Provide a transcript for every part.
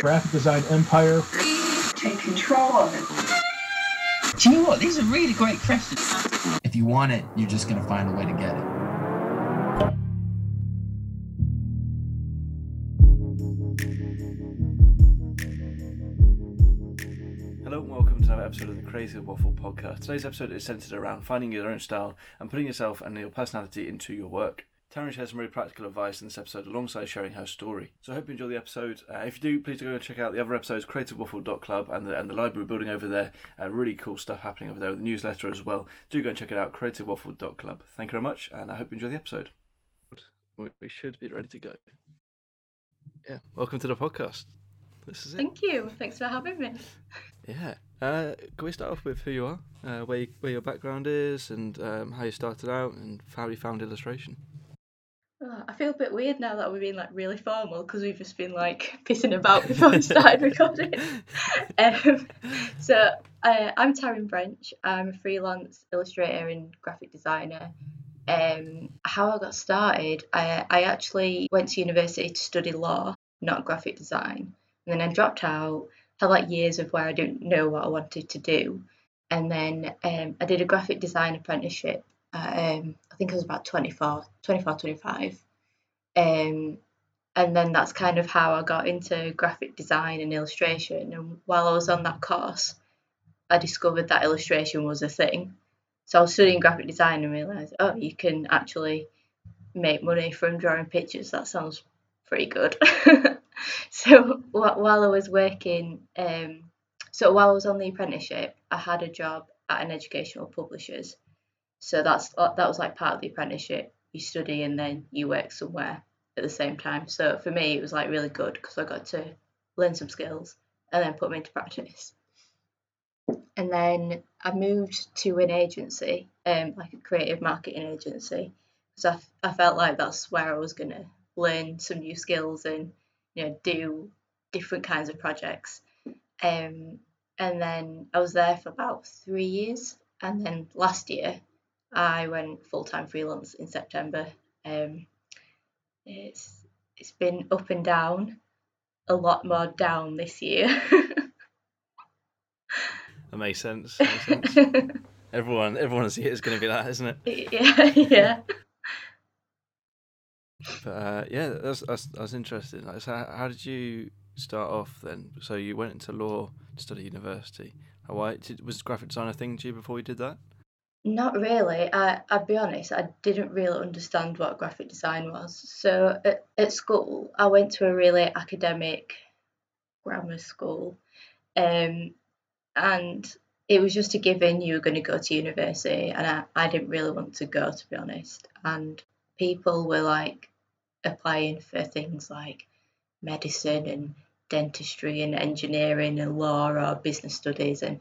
graphic design empire. Take control of it. Do you know what? These are really great questions. If you want it, you're just going to find a way to get it. Hello and welcome to another episode of the Creative Waffle podcast. Today's episode is centered around finding your own style and putting yourself and your personality into your work. Taryn shares some really practical advice in this episode alongside sharing her story. So I hope you enjoy the episode. Uh, if you do, please go and check out the other episodes, creativewaffle.club and the, and the library building over there. Uh, really cool stuff happening over there with the newsletter as well. Do go and check it out, creativewaffle.club. Thank you very much and I hope you enjoy the episode. We we should be ready to go. Yeah, welcome to the podcast. This is it. Thank you. Thanks for having me. Yeah. Uh, can we start off with who you are, uh, where you, where your background is, and um, how you started out, and how you found illustration? Oh, I feel a bit weird now that we're being like really formal because we've just been like pissing about before we started recording. um, so uh, I'm Taryn French. I'm a freelance illustrator and graphic designer. Um, how I got started, I, I actually went to university to study law, not graphic design. And then I dropped out, had like years of where I didn't know what I wanted to do. And then um, I did a graphic design apprenticeship. Um, I think I was about 24, 24, 25. Um, and then that's kind of how I got into graphic design and illustration. And while I was on that course, I discovered that illustration was a thing. So I was studying graphic design and realised, oh, you can actually make money from drawing pictures. That sounds pretty good. so while I was working, um, so while I was on the apprenticeship, I had a job at an educational publishers. So that's that was like part of the apprenticeship. You study and then you work somewhere at the same time. So for me, it was like really good because I got to learn some skills and then put them into practice. And then I moved to an agency, um, like a creative marketing agency, because I, I felt like that's where I was gonna learn some new skills and you know do different kinds of projects. Um, and then I was there for about three years, and then last year I went full time freelance in September. Um, it's it's been up and down, a lot more down this year. That makes sense. Makes sense. everyone, everyone see it is going to be that, isn't it? yeah, yeah. But uh, yeah, that's, that's that's interesting. Like, so how, how did you start off then? So you went into law to study university. Why did, was graphic design a thing to you before you did that? Not really. I, I'll be honest, I didn't really understand what graphic design was. So at, at school, I went to a really academic grammar school. Um, and it was just a given you were going to go to university. And I, I didn't really want to go, to be honest. And people were like applying for things like medicine and dentistry and engineering and law or business studies. And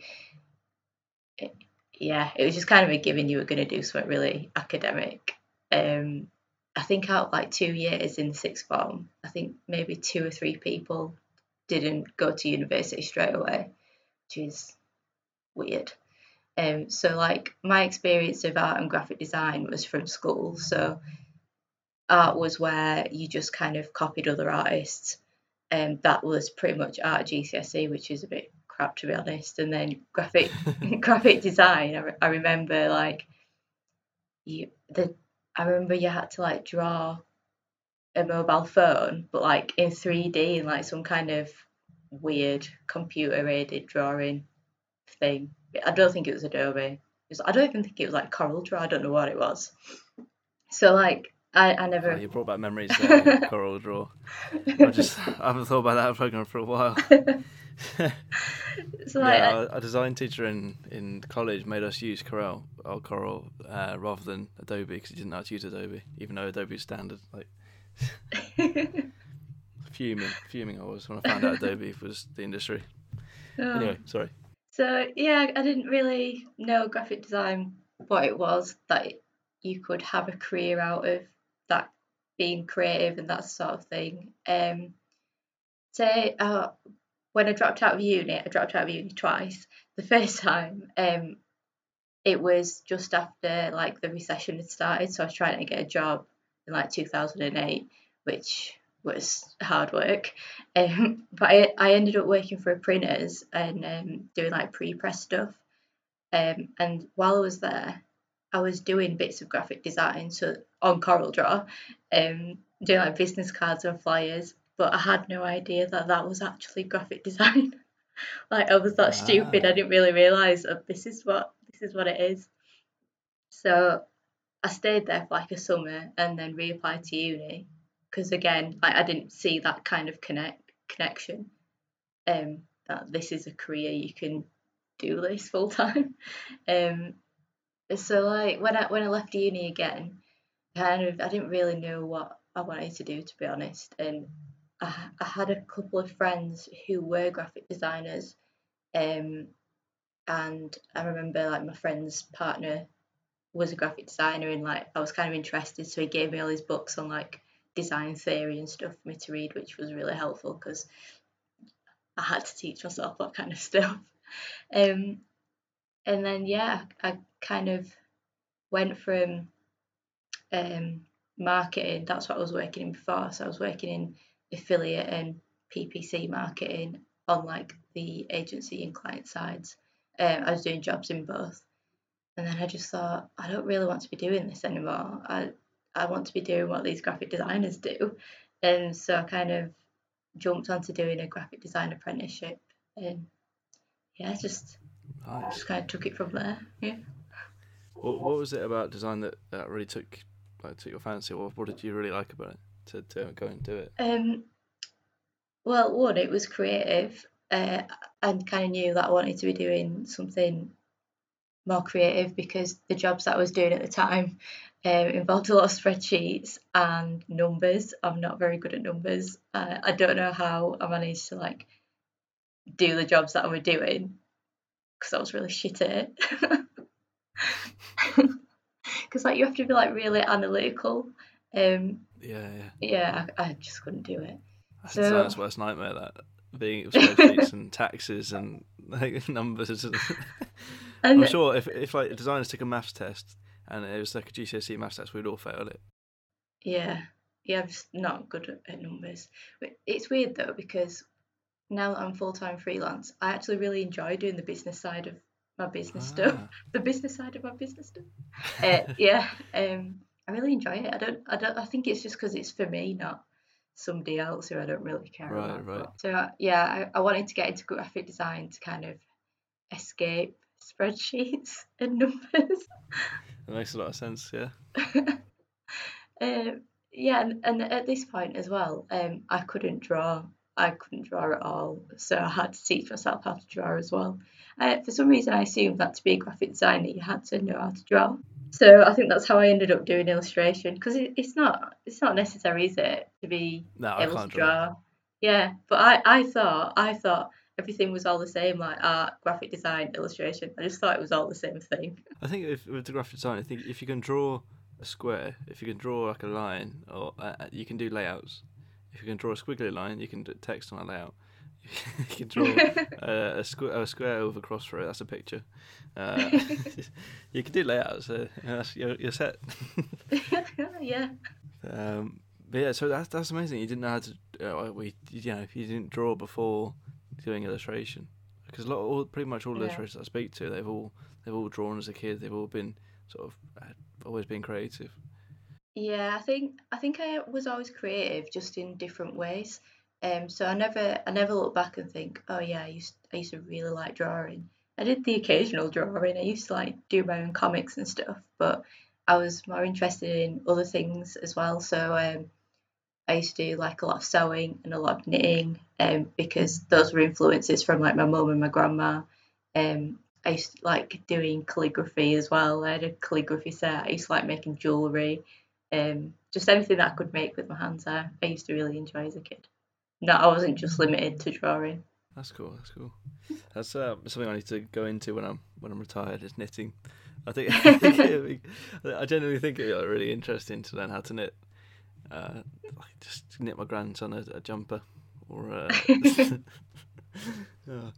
it, yeah, it was just kind of a given you were going to do something really academic. Um, I think out of like two years in sixth form, I think maybe two or three people didn't go to university straight away, which is weird. Um, so like my experience of art and graphic design was from school. So art was where you just kind of copied other artists. And that was pretty much art GCSE, which is a bit crap to be honest. And then graphic graphic design, I, re- I remember like you the I remember you had to like draw a mobile phone, but like in 3D and like some kind of weird computer aided drawing thing. I don't think it was Adobe. It was, I don't even think it was like CorelDRAW. I don't know what it was. So like I, I Oh, never you brought back memories there, CorelDRAW. I just I haven't thought about that program for a while. so yeah, I- our, our design teacher in, in college made us use Corel or Coral uh, rather than Adobe because he didn't know how to use Adobe, even though Adobe is standard. Like fuming, fuming I was when I found out Adobe was the industry. Oh. Anyway, sorry. So yeah, I didn't really know graphic design what it was that you could have a career out of that being creative and that sort of thing. Um, say uh, when I dropped out of uni, I dropped out of uni twice. The first time, um, it was just after like the recession had started, so I was trying to get a job in like 2008, which was hard work. Um, but I, I ended up working for a printers and um, doing like pre-press stuff. Um, and while I was there, I was doing bits of graphic design, so on CorelDRAW, um, doing like business cards and flyers. But I had no idea that that was actually graphic design. like I was that stupid. I didn't really realize that this is what this is what it is. So I stayed there for like a summer and then reapplied to uni because again, like I didn't see that kind of connect connection. Um, that this is a career you can do this full time. Um, so like when I when I left uni again, kind of I didn't really know what I wanted to do to be honest, and I, I had a couple of friends who were graphic designers, um, and I remember like my friend's partner was a graphic designer and like I was kind of interested, so he gave me all his books on like design theory and stuff for me to read, which was really helpful because I had to teach myself that kind of stuff. Um, and then yeah, I kind of went from um, marketing. That's what I was working in before. So I was working in affiliate and PPC marketing on like the agency and client sides. Um, I was doing jobs in both, and then I just thought I don't really want to be doing this anymore. I I want to be doing what these graphic designers do, and so I kind of jumped onto doing a graphic design apprenticeship, and yeah, just Nice. just kind of took it from there. Yeah. What, what was it about design that, that really took like took your fancy? What what did you really like about it to, to go and do it? Um, well, one, it was creative, uh, and kind of knew that I wanted to be doing something more creative because the jobs that I was doing at the time um, involved a lot of spreadsheets and numbers. I'm not very good at numbers. Uh, I don't know how I managed to like do the jobs that I was doing because I was really shit at it. Because like you have to be like really analytical. Um, Yeah, yeah. yeah, I, I just couldn't do it. That's So- worst nightmare. That being spreadsheets and taxes and like numbers. And I'm sure if if like designers took a maths test and it was like a GCSE maths test, we'd all fail it. Yeah, yeah, I'm just not good at, numbers. It's weird though because now that I'm full time freelance, I actually really enjoy doing the business side of my business stuff. Ah. The business side of my business stuff. Uh, yeah, um, I really enjoy it. I don't, I don't, I think it's just because it's for me, not somebody else who I don't really care Right, about. right. So uh, yeah, I, I wanted to get into graphic design to kind of escape spreadsheets and numbers. It makes a lot of sense. Yeah. Um, yeah, and, and at this point as well, um, I couldn't draw. I couldn't draw at all, so I had to teach myself how to draw as well. Uh, for some reason, I assumed that to be a graphic designer, you had to know how to draw. So I think that's how I ended up doing illustration because it, it's not it's not necessary, is it, to be No, able to can't draw. draw. Yeah, but I, I thought I thought everything was all the same, like art, graphic design, illustration. I just thought it was all the same thing. I think if with the graphic design, I think if you can draw a square, if you can draw like a line, or uh, uh, you can do layouts. If you can draw a squiggly line, you can do text on a layout. you can draw uh, a, squ- a square with a cross it. That's a picture. Uh, you can do layouts. Uh, that's, you're, you're set. yeah. Um, but yeah, so that's that's amazing. You didn't know how to. Uh, we you know you didn't draw before doing illustration because a lot, all, pretty much all Yeah. illustrators I speak to, they've all they've all drawn as a kid. They've all been sort of uh, always been creative. Yeah, I think I think I was always creative, just in different ways. Um, so I never I never look back and think, oh yeah, I used I used to really like drawing. I did the occasional drawing. I used to like do my own comics and stuff, but I was more interested in other things as well. So um, I used to do like a lot of sewing and a lot of knitting, um, because those were influences from like my mum and my grandma. Um, I used to like doing calligraphy as well. I had a calligraphy set. I used to like making jewelry um, just anything that I could make with my hands. I, I used to really enjoy as a kid. No, I wasn't just limited to drawing. That's cool. That's cool. That's uh, something I need to go into when I'm when I'm retired. Is knitting. I think, I, think be, I genuinely think it'd be really interesting to learn how to knit. Uh, like just knit my grandson a, a jumper or. Uh, yeah.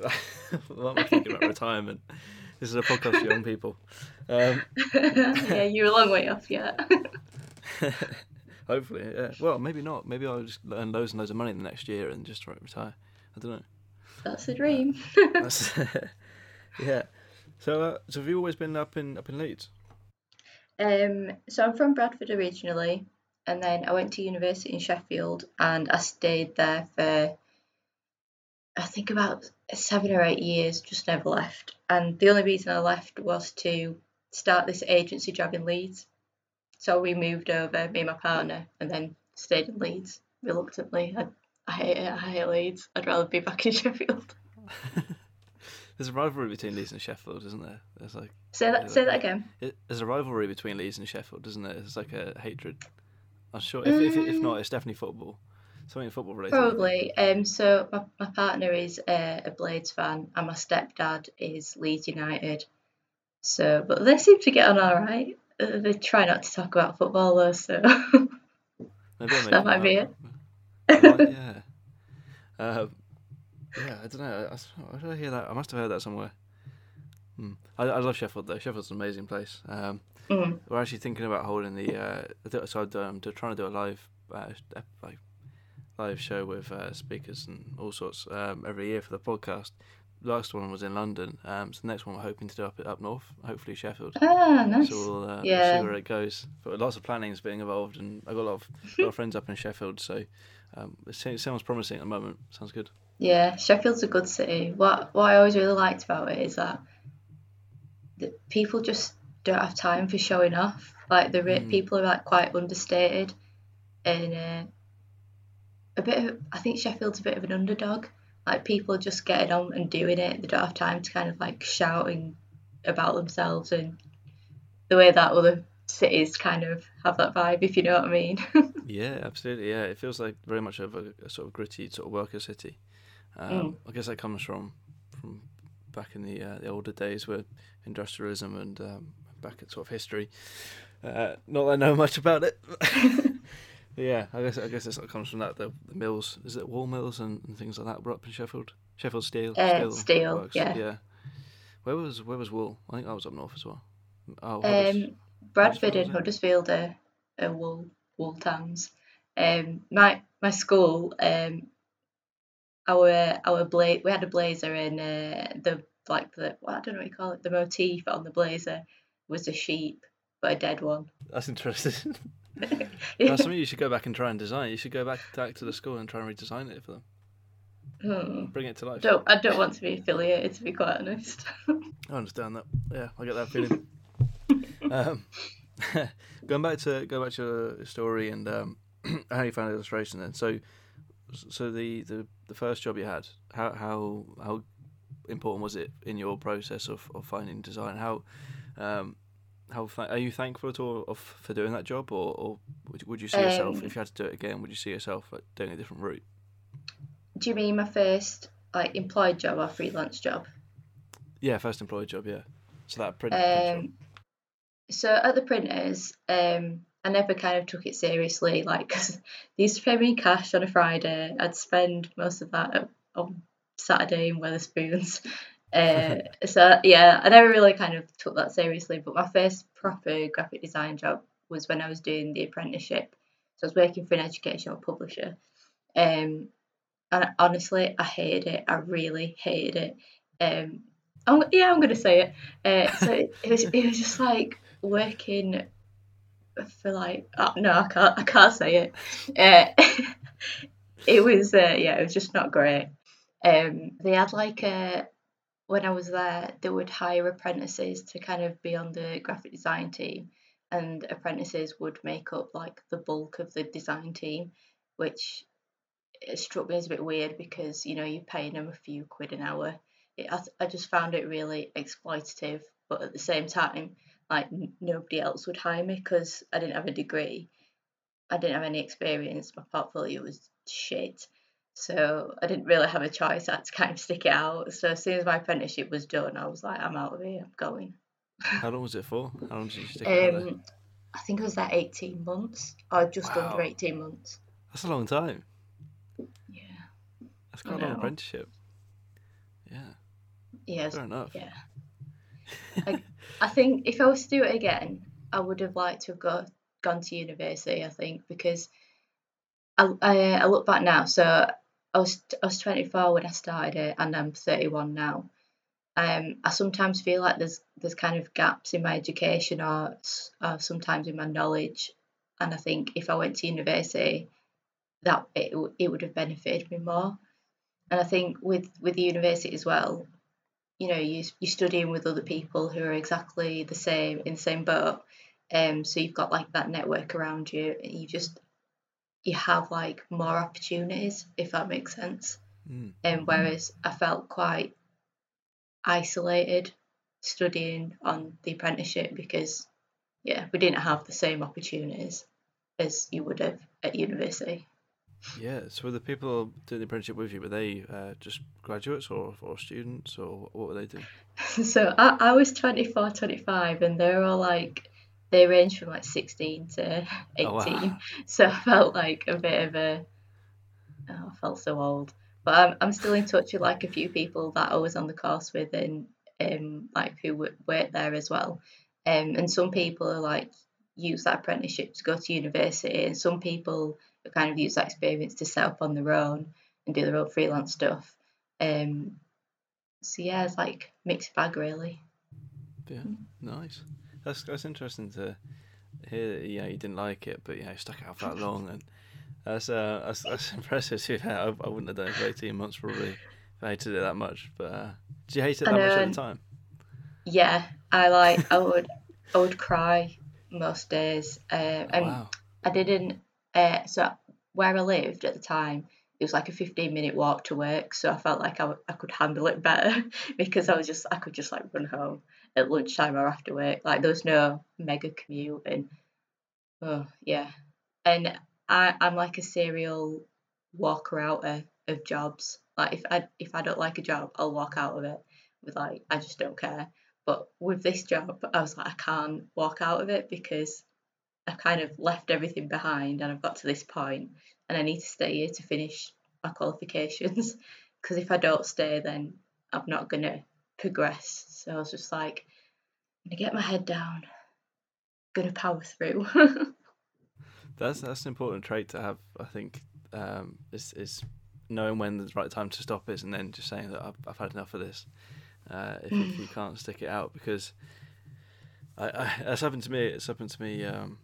what am I thinking about retirement? This is a podcast for young people. Um, yeah, you're a long way off yet. Hopefully, yeah. Well, maybe not. Maybe I'll just earn loads and loads of money in the next year and just retire. I don't know. That's the dream. That's, yeah. So, uh, so have you always been up in up in Leeds? Um, so I'm from Bradford originally, and then I went to university in Sheffield, and I stayed there for I think about seven or eight years, just never left. And the only reason I left was to start this agency job in Leeds. So we moved over, me and my partner, and then stayed in Leeds reluctantly. I, I hate it. I hate Leeds. I'd rather be back in Sheffield. There's a rivalry between Leeds and Sheffield, isn't there? There's like Say that. Say that again. it, there's a rivalry between Leeds and Sheffield, isn't there? It's like a hatred. I'm sure. If, if, if not, it's definitely football. Something football related. Probably. Um. So my, my partner is a, a Blades fan, and my stepdad is Leeds United. So, but they seem to get on all right. Uh, They try not to talk about football though, so that might be it. Might- yeah. Um, yeah, I don't know. I, I, did I hear that? I must have heard that somewhere. Hmm. I, I love Sheffield though. Sheffield's an amazing place. Um, Mm. we're actually thinking about holding the. Uh, so I'm um, trying to do a live, uh, like, live show with uh, speakers and all sorts um, every year for the podcast. Last one was in London. Um, so the next one we're hoping to do up up north, hopefully Sheffield. Ah, nice. So we'll, uh, we'll Yeah. see where it goes. But lots of planning is being involved, and I've got a lot of, lot of friends up in Sheffield, so um, it sounds promising at the moment. Sounds good. Yeah, Sheffield's a good city. What what I always really liked about it is that the people just don't have time for showing off. Like the Mm. people are like quite understated, and uh, a bit. Of, I think Sheffield's a bit of an underdog. Like people just getting on and doing it. They don't have time to kind of like shouting about themselves and the way that other cities kind of have that vibe, if you know what I mean. Yeah, absolutely. Yeah, it feels like very much of a, a sort of gritty sort of worker city. Um, I guess that comes from from back in the uh, the older days where industrialism and um, back at sort of history. Uh, not that I know much about it. Yeah, I guess I guess it sort of comes from that. The, the mills, is it wool mills and, and things like that were up in Sheffield. Sheffield Steel. Uh, steel, yeah. Yeah. Where was where was wool? I think I was up north as well. Oh, Um, Bradford and? Huddersfield are, are wool wool towns. Um, my my school, um, our our bla- we had a blazer and uh, the like the well, I don't know what you call it the motif on the blazer was a sheep, but a dead one. That's interesting. That's something you should go back and try and design. You should go back back to the school and try and redesign it for them. Hmm. Bring it to life. Don't I don't want to be affiliated to be quite honest. I understand that. Yeah, I get that feeling. um, going back to go back to your story and um, how you found illustration. Then, so so the, the, the first job you had, how how how important was it in your process of, of finding design? How um, how th- are you thankful at all of for doing that job, or, or would, would you see yourself Um, if you had to do it again? Would you see yourself like, doing a different route? Do you mean my first like employed job or freelance job? Yeah, first employed job. Yeah, so that print. Um, so at the printers, um, I never kind of took it seriously. Like, 'cause they used to pay me cash on a Friday. I'd spend most of that on Saturday in Wetherspoons. Uh, so yeah, I never really kind of took that seriously. But my first proper graphic design job was when I was doing the apprenticeship. So I was working for an educational publisher. Um, and honestly, I hated it. I really hated it. Um, I'm, yeah, I'm gonna say it. Uh, so it, it was it was just like working for like oh, no, I can't I can't say it. Uh, it was uh, yeah, it was just not great. Um, they had like a when I was there, they would hire apprentices to kind of be on the graphic design team, and apprentices would make up like the bulk of the design team, which it struck me as a bit weird because you know you're paying them a few quid an hour. It, I, I just found it really exploitative, but at the same time, like nobody else would hire me because I didn't have a degree, I didn't have any experience. My portfolio was shit, so I didn't really have a choice. I had to kind of stick it out. So as soon as my apprenticeship was done, I was like, I'm out of here. I'm going. How long was it for? How long did you stick it out there? Um, I think it was like 18 months or just Wow. under 18 months. That's a long time. Yeah. That's I quite a long apprenticeship. Yeah, Yeah. fair enough. Yeah. I think if I was to do it again, I would have liked to have got gone to university. I think because I I, I look back now. So I was I was 24 when I started it, and I'm 31 now. Um, I sometimes feel like there's there's kind of gaps in my education or, or sometimes in my knowledge, and I think if I went to university, that it, it would have benefited me more. And I think with with the university as well, you know, you you're studying with other people who are exactly the same in the same boat. Um, so you've got like that network around you, and you just you have like more opportunities, if that makes sense. Mm. And whereas I felt quite isolated studying on the apprenticeship because yeah, we didn't have the same opportunities as you would have at university. Yeah. So were the people doing the apprenticeship with you, were they uh, just graduates or, or students or what were they doing? so I, I was 24, 25 and they were all like they range from like 16 to 18 Oh, wow. so I felt like a bit of a oh, I felt so old but I'm, I'm still in touch with like a few people that I was on the course with and um like who wo- work there as well um and some people are like use that apprenticeship to go to university and some people kind of use that experience to set up on their own and do their own freelance stuff um so yeah it's like mixed bag really Yeah. Nice. That's that's interesting to hear. That, yeah, you didn't like it, but yeah, you stuck out for that long, and that's uh that's, that's impressive. To be. I, I wouldn't have done it for eighteen months probably if I hated it that much. But uh, did you hate it that And, much at the time? yeah i like i would i would cry most days uh, Oh, and wow. i didn't uh, so where i lived at the time it was like a 15 minute walk to work so i felt like I, w- I could handle it better because i was just i could just like run home at lunchtime or after work like there was no mega commute and oh yeah. And i i'm like a serial walker outer of jobs. Like if i if i don't like a job i'll walk out of it. With like i just don't care. But with this job i was like i can't walk out of it because i've kind of left everything behind and i've got to this point and i need to stay here to finish my qualifications. Because if i don't stay then i'm not to progress. So i was just like i'm to get my head down going to power through That's that's an important trait to have. I think um, is is knowing when the right time to stop is, and then just saying that I've, I've had enough of this. Uh, if, you, if you can't stick it out, because I, I that's happened to me. It's happened to me um,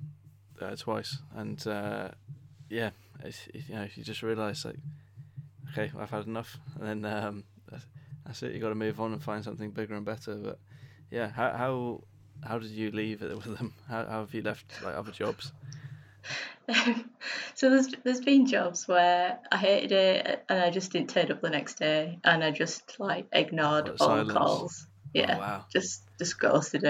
uh, twice, and uh, yeah, it's, you know, you just realise like, okay, I've had enough, and then um, that's, that's it. You got to move on and find something bigger and better. But yeah, how how how did you leave it with them? How, how have you left like other jobs? so there's there's been jobs where I hated it and I just didn't turn up the next day and I just like ignored all silence? calls. Oh, yeah, Oh, wow. just just ghosted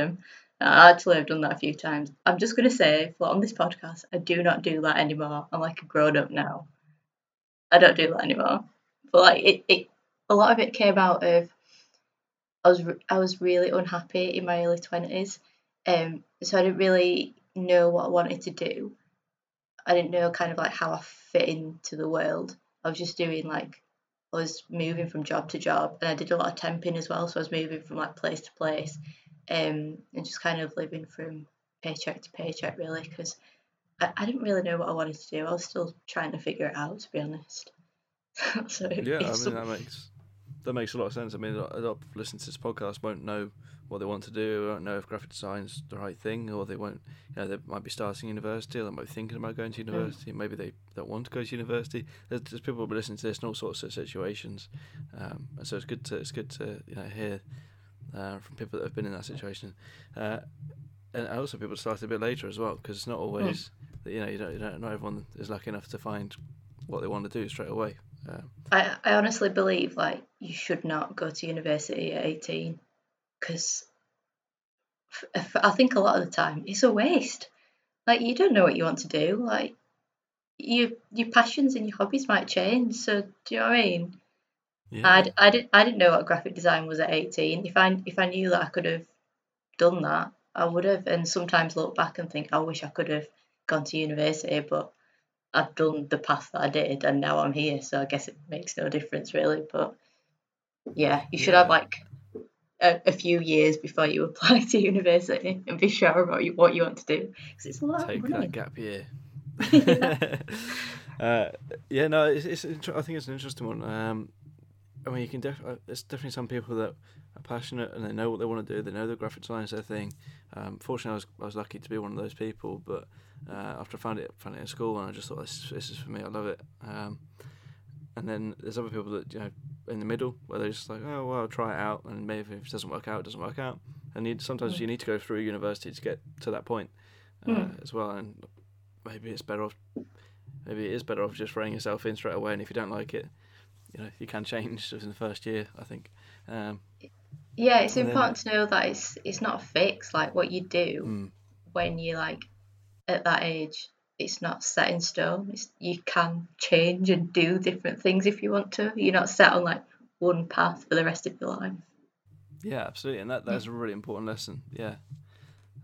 actually, I've done that a few times. I'm just gonna say, for on this podcast, I do not do that anymore. I'm like a grown up now. I don't do that anymore. But like it, it a lot of it came out of I was re- I was really unhappy in my early twenties, um, so I didn't really know what I wanted to do. I didn't know kind of like how I fit into the world. I was just doing like I was moving from job to job, and I did a lot of temping as well. So I was moving from like place to place, um, and just kind of living from paycheck to paycheck really, because I, I didn't really know what I wanted to do. I was still trying to figure it out, to be honest. so Yeah, I mean that makes that makes a lot of sense. I mean, a lot of listening to this podcast won't know what they want to do, won't know if graphic design's the right thing, or they won't. You know, they might be starting university, or they might be thinking about going to university. Maybe they don't want to go to university. There's, there's people will be listening to this in all sorts of situations, um, and so it's good to it's good to you know hear uh, from people that have been in that situation, uh, and also people started a bit later as well, because it's not always that you know you don't, you don't not everyone is lucky enough to find what they want to do straight away. Um, I, I honestly believe like you should not go to university at 18 because I think a lot of the time it's a waste. Like you don't know what you want to do. Like your your passions and your hobbies might change. So do you know what I mean? yeah. I, I, didn't I didn't know what graphic design was at 18. If I if I knew that I could have done that, I would have. And sometimes look back and think I wish I could have gone to university, but I've done the path that I did, and now I'm here. So I guess it makes no difference really. But yeah, you should have like a, a few years before you apply to university and be sure about you, what you want to do because it's a lot Take of money. that gap year. Yeah. uh, yeah, no, it's, it's I think it's an interesting one. Um, I mean, you can def- uh, there's definitely some people that are passionate and they know what they want to do. They know the graphic design is their thing. Um, fortunately, I was I was lucky to be one of those people. But uh, after I found it found it in school, and I just thought this this is for me. I love it. Um, and then there's other people that you know in the middle where they're just like, oh well, I'll try it out, and maybe if it doesn't work out, it doesn't work out. And you, sometimes Mm. you need to go through university to get to that point uh, Mm. as well. And maybe it's better off. Maybe it is better off just throwing yourself in straight away. And if you don't like it, you know you can change within the first year. I think. Um, Yeah, it's And then- important to know that it's it's not fixed. Like what you do mm, when you're like at that age, it's not set in stone. It's you can change and do different things if you want to. You're not set on like one path for the rest of your life. yeah, absolutely, and that that's a really important lesson. Yeah,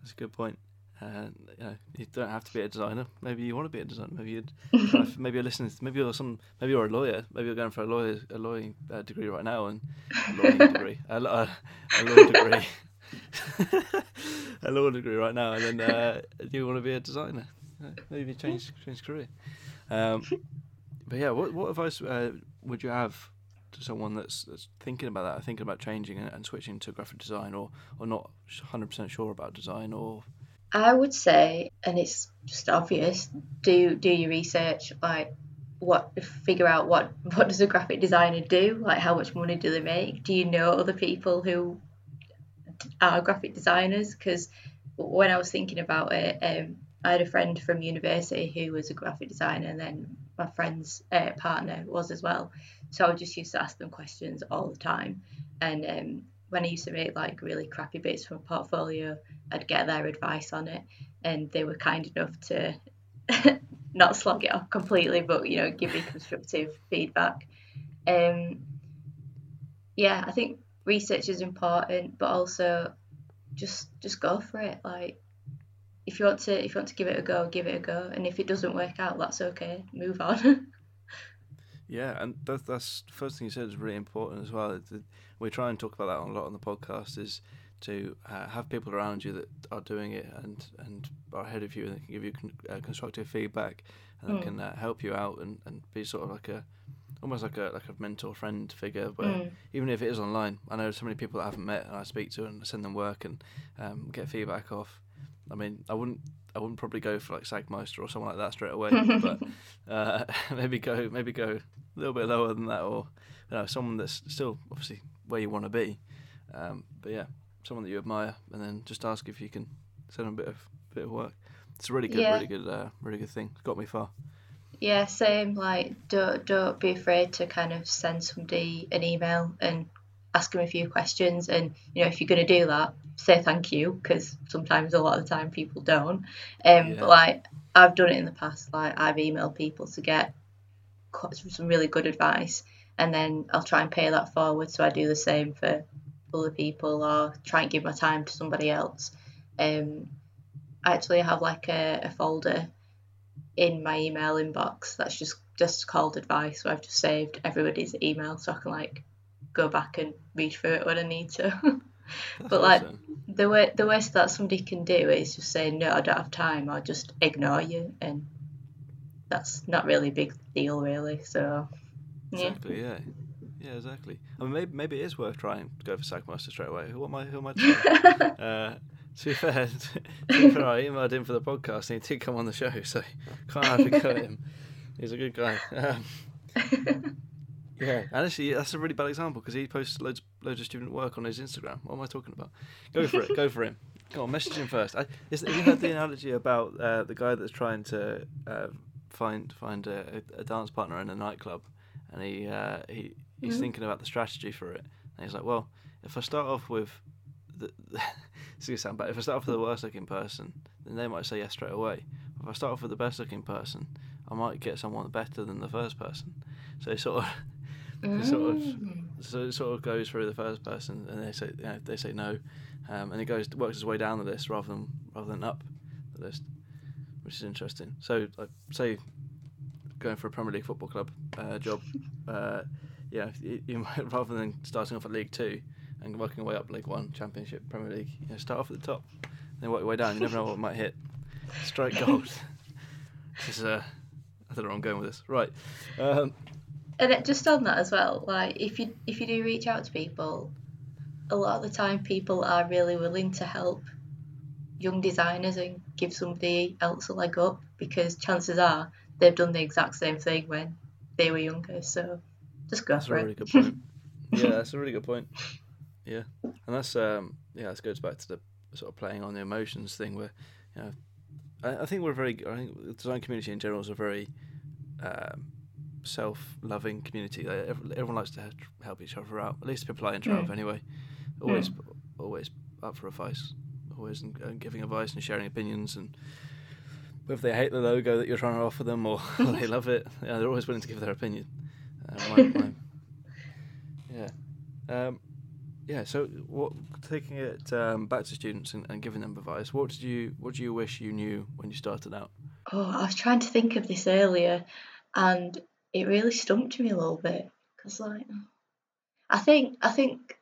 that's a good point. And you know, you don't have to be a designer. Maybe you want to be a designer. Maybe you'd, f- maybe you're listening. Maybe you're some. Maybe you're a lawyer. Maybe you're going for a lawyer a lawyering uh, degree right now and a lawyering degree a, a law degree. a law degree right now, and then uh, you want to be a designer. Uh, Maybe change change career. Um, but yeah, what what advice uh, would you have to someone that's, that's thinking about that, thinking about changing and, and switching to graphic design, or or not hundred percent sure about design, or I would say, and it's just obvious, do do your research. Like, what figure out what what does a graphic designer do? Like, how much money do they make? Do you know other people who are graphic designers? Because when I was thinking about it, um, I had a friend from university who was a graphic designer, and then my friend's uh, partner was as well. So I just used to ask them questions all the time, and um, when I used to make like really crappy bits for a portfolio, I'd get their advice on it, and they were kind enough to not slog it off completely, but you know, give me constructive feedback. Um, yeah, I think research is important, but also just just go for it. Like, if you want to if you want to give it a go, give it a go, and if it doesn't work out, that's okay. Move on. yeah, and that, that's the first thing you said is really important as well. We try and talk about that a lot on the podcast is to uh, have people around you that are doing it and and are ahead of you and can give you con- uh, constructive feedback and Mm. can uh, help you out and, and be sort of like a almost like a like a mentor friend figure where Mm. even if it is online I know so many people that I haven't met and I speak to and send them work and um, get feedback off I mean I wouldn't I wouldn't probably go for like Sagmeister or someone like that straight away but uh, maybe go maybe go a little bit lower than that or you know someone that's still obviously where you want to be um, but yeah someone that you admire and then just ask if you can send them a bit of bit of work it's a really good Yeah. really good uh, really good thing it's got me far Yeah, same. Like, don't don't be afraid to kind of send somebody an email and ask them a few questions. And you know, if you're going to do that, say thank you because sometimes, a lot of the time, people don't. Um, Yeah. but like, I've done it in the past. Like, I've emailed people to get some really good advice, and then I'll try and pay that forward. So I do the same for other people, or try and give my time to somebody else. Um, I actually have like a, a folder in my email inbox that's just just called advice so i've just saved everybody's email so i can like go back and read through it when i need to But, like, the way the worst that somebody can do is just say no i don't have time or just ignore you and that's not really a big deal really so yeah Exactly. Yeah. Yeah. Exactly. I mean, maybe maybe it is worth trying to go for Sagmeister straight away. Who am I? Who am I? To uh, to be fair, to be fair, I emailed him for the podcast and he did come on the show, so can't have to go him. He's a good guy. Um, yeah, and actually, that's a really bad example because he posts loads loads of student work on his Instagram. What am I talking about? Go for it. go for him. Go on, message him first. I, is, have you heard the analogy about uh, the guy that's trying to uh, find find a, a dance partner in a nightclub, and he uh, he he's Mhm. thinking about the strategy for it, and he's like, well, if I start off with the, it's gonna sound bad. If I start off with the worst looking person, then they might say yes straight away. If I start off with the best looking person, I might get someone better than the first person. So sort of sort of Mm. so it sort of goes through the first person, and they say you know, they say no, um, and it goes works its way down the list rather than rather than up the list, which is interesting. So like say going for a Premier League football club uh, job, uh, yeah, you, you might rather than starting off at League Two and working your way up League One, Championship, Premier League. You know, start off at the top, then work your way down. You never know what might hit. Strike gold. this is uh, I don't know where I'm going with this. Right. Um, And it, just on that as well, like if you if you do reach out to people, a lot of the time people are really willing to help young designers and give somebody else a leg up because chances are they've done the exact same thing when they were younger. So just go That's a for really it. good point. yeah, that's a really good point. Yeah, and that's um, yeah, this goes back to the sort of playing on the emotions thing, where you know, I, I think we're very, I think the design community in general is a very um, self-loving community. Like, everyone likes to help each other out. At least people I interact with, anyway. Always, always up for advice. Always and, and giving advice and sharing opinions and. Whether they hate the logo that you're trying to offer them or they love it, yeah, they're always willing to give their opinion. Uh, my, my, yeah. Um, yeah. So, what taking it um, back to students and, and giving them advice? What did you What do you wish you knew when you started out? Oh, I was trying to think of this earlier, and it really stumped me a little bit because, like, I think I think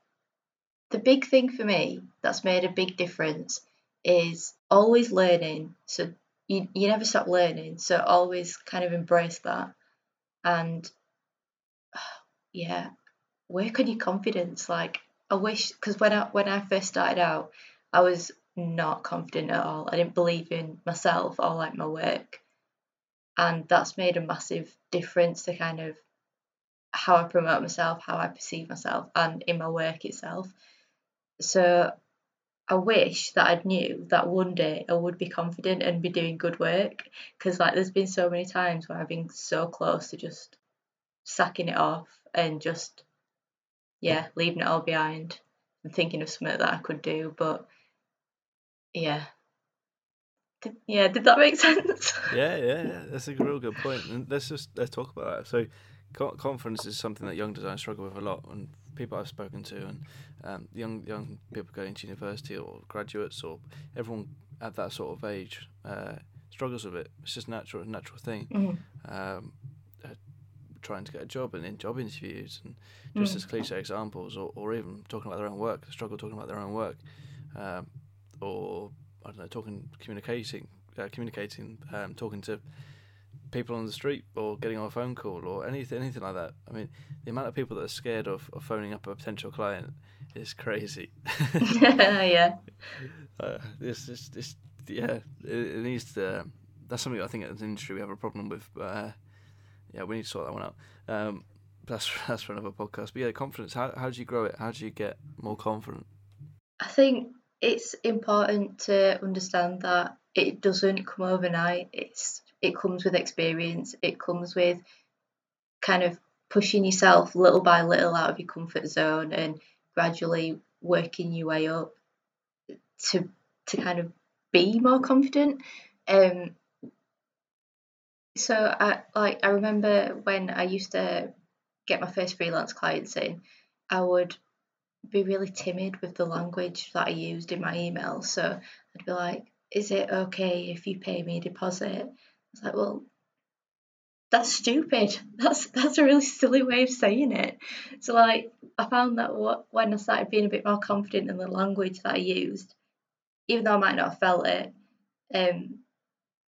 the big thing for me that's made a big difference is always learning. So you you never stop learning. So always kind of embrace that, and yeah, work on your confidence. Like I wish because when I when I first started out, I was not confident at all. I didn't believe in myself or like my work. And that's made a massive difference to kind of how I promote myself, how I perceive myself, and in my work itself. So I wish that I'd knew that one day I would be confident and be doing good work. Because like there's been so many times where I've been so close to just sacking it off and just yeah, leaving it all behind and thinking of something that I could do. But yeah. Yeah, did that make sense? Yeah, yeah, yeah. That's a real good point. And let's just let's talk about that. So, co- confidence is something that young designers struggle with a lot, and people I've spoken to, and um, young young people going to university or graduates or everyone at that sort of age uh, struggles with it. It's just natural, natural thing. Mhm. Um, uh, trying to get a job and in job interviews and just as cliche examples, or, or even talking about their own work, struggle talking about their own work, um, or I don't know, talking, communicating, uh, communicating, um, talking to people on the street or getting on a phone call or anything, anything like that. I mean, the amount of people that are scared of, of phoning up a potential client is crazy. yeah. uh, this, this, this, yeah, it, it needs to. That's something I think as an industry we have a problem with. But, uh, yeah, we need to sort that one out. Um, that's that's for another podcast. But yeah, confidence. How how do you grow it? How do you get more confident? I think it's important to understand that it doesn't come overnight. It's it comes with experience. It comes with kind of pushing yourself little by little out of your comfort zone and gradually working your way up to to kind of be more confident. Um so I like I remember when I used to get my first freelance clients in, I would be really timid with the language that I used in my email. So I'd be like, "Is it okay if you pay me a deposit?" I was like, "Well, that's stupid. That's that's a really silly way of saying it." So like, I found that what when I started being a bit more confident in the language that I used, even though I might not have felt it, um,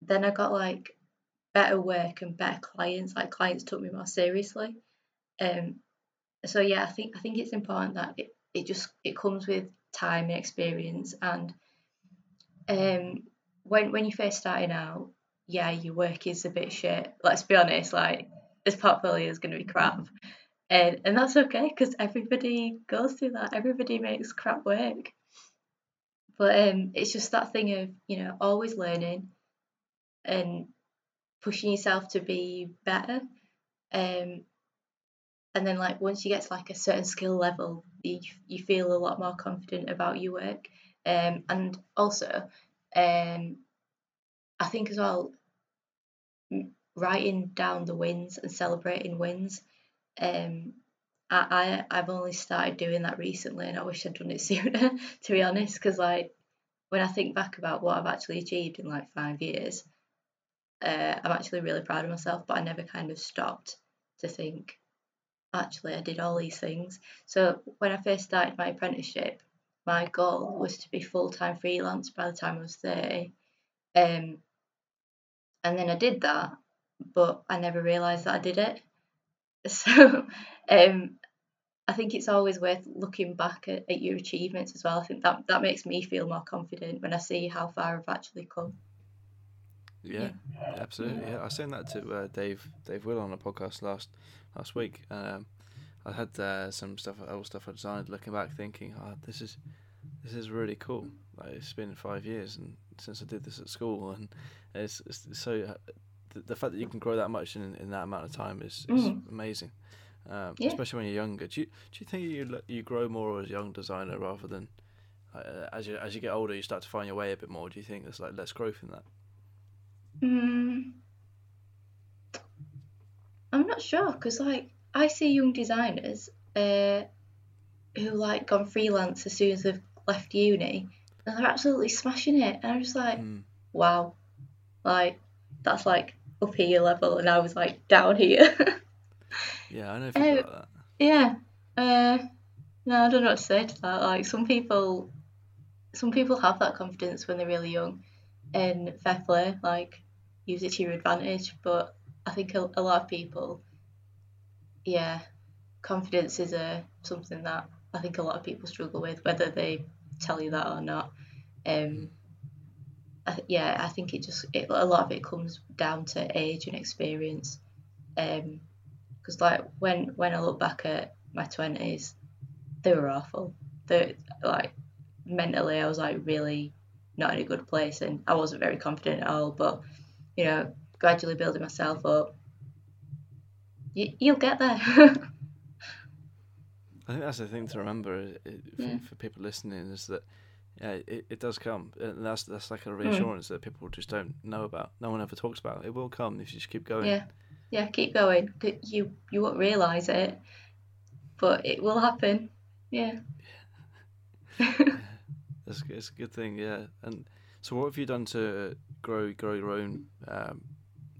then I got like better work and better clients. Like clients took me more seriously. Um, so yeah, I think I think it's important that it, it just it comes with time and experience and um when when you first starting out, yeah, your work is a bit shit. Let's be honest, like this portfolio is gonna be crap. And and that's okay because everybody goes through that. Everybody makes crap work. But um it's just that thing of, you know, always learning and pushing yourself to be better. Um and then like once you get to like a certain skill level you, you feel a lot more confident about your work. Um and also um i think as well writing down the wins and celebrating wins um I, I i've only started doing that recently and i wish i'd done it sooner to be honest because like when i think back about what i've actually achieved in like five years uh, i'm actually really proud of myself but i never kind of stopped to think actually I did all these things. So when I first started my apprenticeship, my goal was to be full time freelance by the time I was 30. Um, and then I did that, but I never realised that I did it. So um, I think it's always worth looking back at, at your achievements as well. I think that that makes me feel more confident when I see how far I've actually come. Yeah, absolutely. Yeah, I saying that to uh, Dave Dave Will on a podcast last last week. Um, I had uh, some stuff, old stuff I designed, looking back, thinking, "Oh, this is this is really cool." Like it's been five years and since I did this at school, and it's, it's so uh, the, the fact that you can grow that much in, in that amount of time is, is Mm. amazing. Um, Yeah. Especially when you're younger. Do you do you think you you grow more as a young designer rather than uh, as you as you get older, you start to find your way a bit more? Do you think there's like less growth in that? Mm, I'm not sure because like I see young designers uh, who like gone freelance as soon as they've left uni and they're absolutely smashing it and I'm just like Mm. wow like that's like up here level and I was like down here Yeah, I know that. yeah uh, no I don't know what to say to that like some people some people have that confidence when they're really young and fair play like use it to your advantage but I think a, a lot of people yeah confidence is a something that I think a lot of people struggle with whether they tell you that or not. Um I, yeah I think it just it, a lot of it comes down to age and experience. Um because like when when I look back at my 20s they were awful. They like mentally I was like really not in a good place and I wasn't very confident at all but you know gradually building myself up you, you'll get there I think that's the thing to remember i- for, Yeah. for people listening is that yeah, it, it does come, and that's that's like a Mm. reassurance that people just don't know about. No one ever talks about. It will come if you just keep going. yeah yeah keep going. you you won't realize it but it will happen yeah It's, it's a good thing, yeah. And so, what have you done to grow grow your own, um,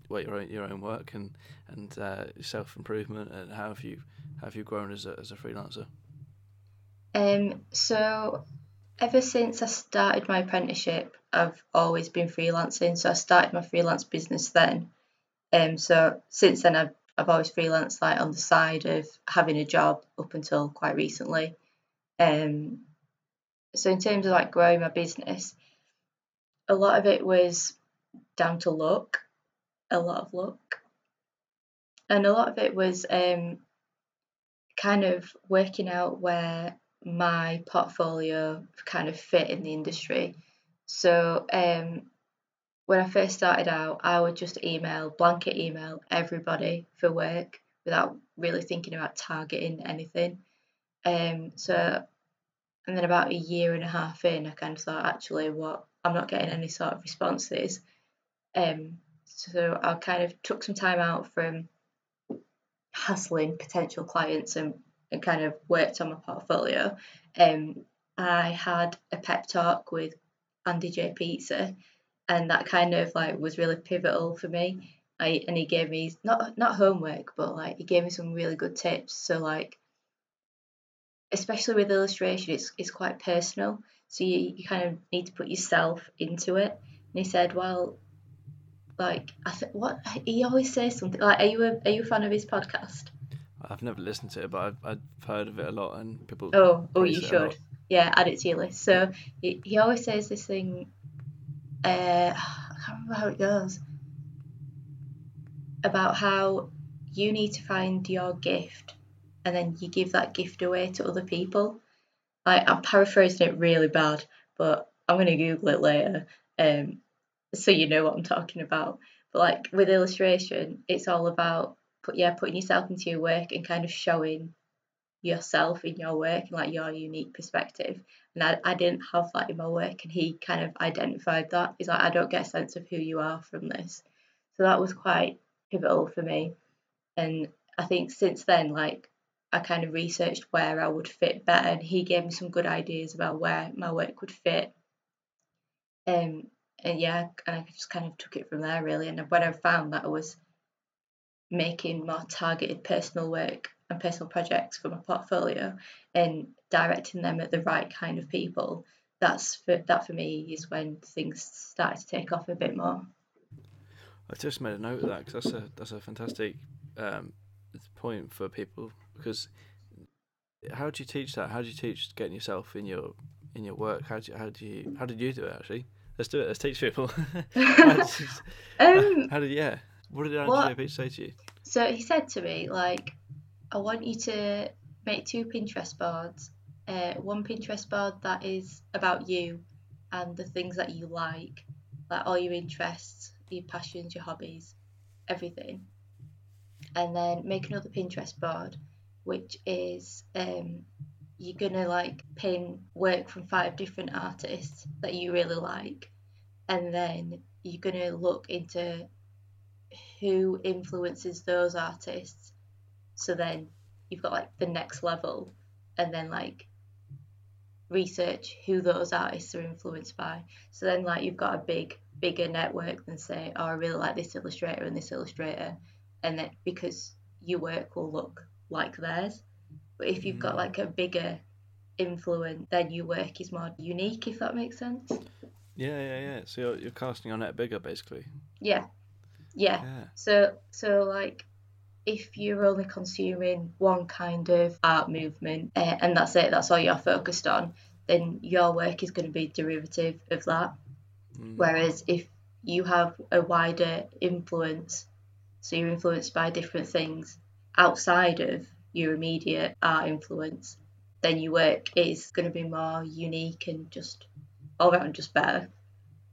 well, your own your own work and and uh, self improvement, and how have you have you grown as a as a freelancer? Um, so ever since I started my apprenticeship, I've always been freelancing. So I started my freelance business then. Um, so since then I've I've always freelanced like on the side of having a job up until quite recently. Um, so in terms of like growing my business, a lot of it was down to luck, a lot of luck, and a lot of it was um, kind of working out where my portfolio kind of fit in the industry. So um, when I first started out, I would just email, blanket email everybody for work without really thinking about targeting anything. Um, so, and then about a year and a half in, I kind of thought, actually, what I'm not getting any sort of responses. Um, so I kind of took some time out from hassling potential clients and, and kind of worked on my portfolio. Um, I had a pep talk with Andy J Pizza, and that kind of like was really pivotal for me. I and he gave me not not homework, but like he gave me some really good tips. So like, especially with illustration, it's it's quite personal. So you, you kind of need to put yourself into it. And he said, well, like I th- what he always says something like, are you a are you a fan of his podcast? I've never listened to it, but I've, I've heard of it a lot, and people. Oh, oh, you should. Yeah, add it to your list. So he, he always says this thing. Uh, I can't remember how it goes. About how you need to find your gift, and then you give that gift away to other people. Like I'm paraphrasing it really bad, but I'm gonna Google it later, um, so you know what I'm talking about. But like with illustration, it's all about put yeah putting yourself into your work and kind of showing yourself in your work and like your unique perspective. And I, I didn't have that in my work, and he kind of identified that. He's like, I don't get a sense of who you are from this. So that was quite pivotal for me. And I think since then, like, I kind of researched where I would fit better, and he gave me some good ideas about where my work would fit. Um, and yeah, and I just kind of took it from there really. And when I found that I was making more targeted personal work and personal projects for my portfolio and directing them at the right kind of people that's for, that for me is when things started to take off a bit more I just made a note of that because that's a that's a fantastic um, point for people because how do you teach that? How do you teach getting yourself in your in your work? How do you, how do you how did you do it actually? Let's do it. Let's teach people. how, did, um, how did yeah? What did What- Page say to you? So he said to me, like, I want you to make two Pinterest boards. Uh, one Pinterest board that is about you and the things that you like, like all your interests, your passions, your hobbies, everything. And then make another Pinterest board, which is um, you're gonna like pin work from five different artists that you really like, and then you're gonna look into who influences those artists. So then you've got like the next level, and then like research who those artists are influenced by. So then like you've got a big bigger network than say, oh I really like this illustrator and this illustrator, and then because your work will look like theirs. But if you've got Mm. like a bigger influence, then your work is more unique. If that makes sense. Yeah, yeah, yeah. So you're, you're casting your net bigger, basically. Yeah. Yeah. Yeah. So so like if you're only consuming one kind of art movement uh, and that's it, that's all you're focused on, then your work is going to be derivative of that. Mm. Whereas if you have a wider influence, so you're influenced by different things outside of your immediate art influence, then your work is going to be more unique and just all around just better.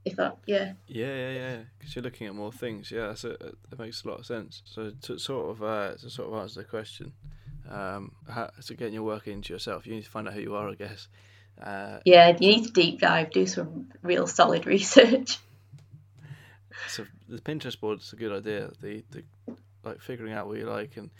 If that, yeah. Yeah, yeah, yeah. Because you're looking at more things. Yeah, that's a, that makes a lot of sense. So to sort of uh, to sort of answer the question, um, how, so getting your work into yourself, you need to find out who you are, I guess. Uh, Yeah, you need to deep dive, do some real solid research. so the Pinterest board is a good idea. The the like figuring out what you like and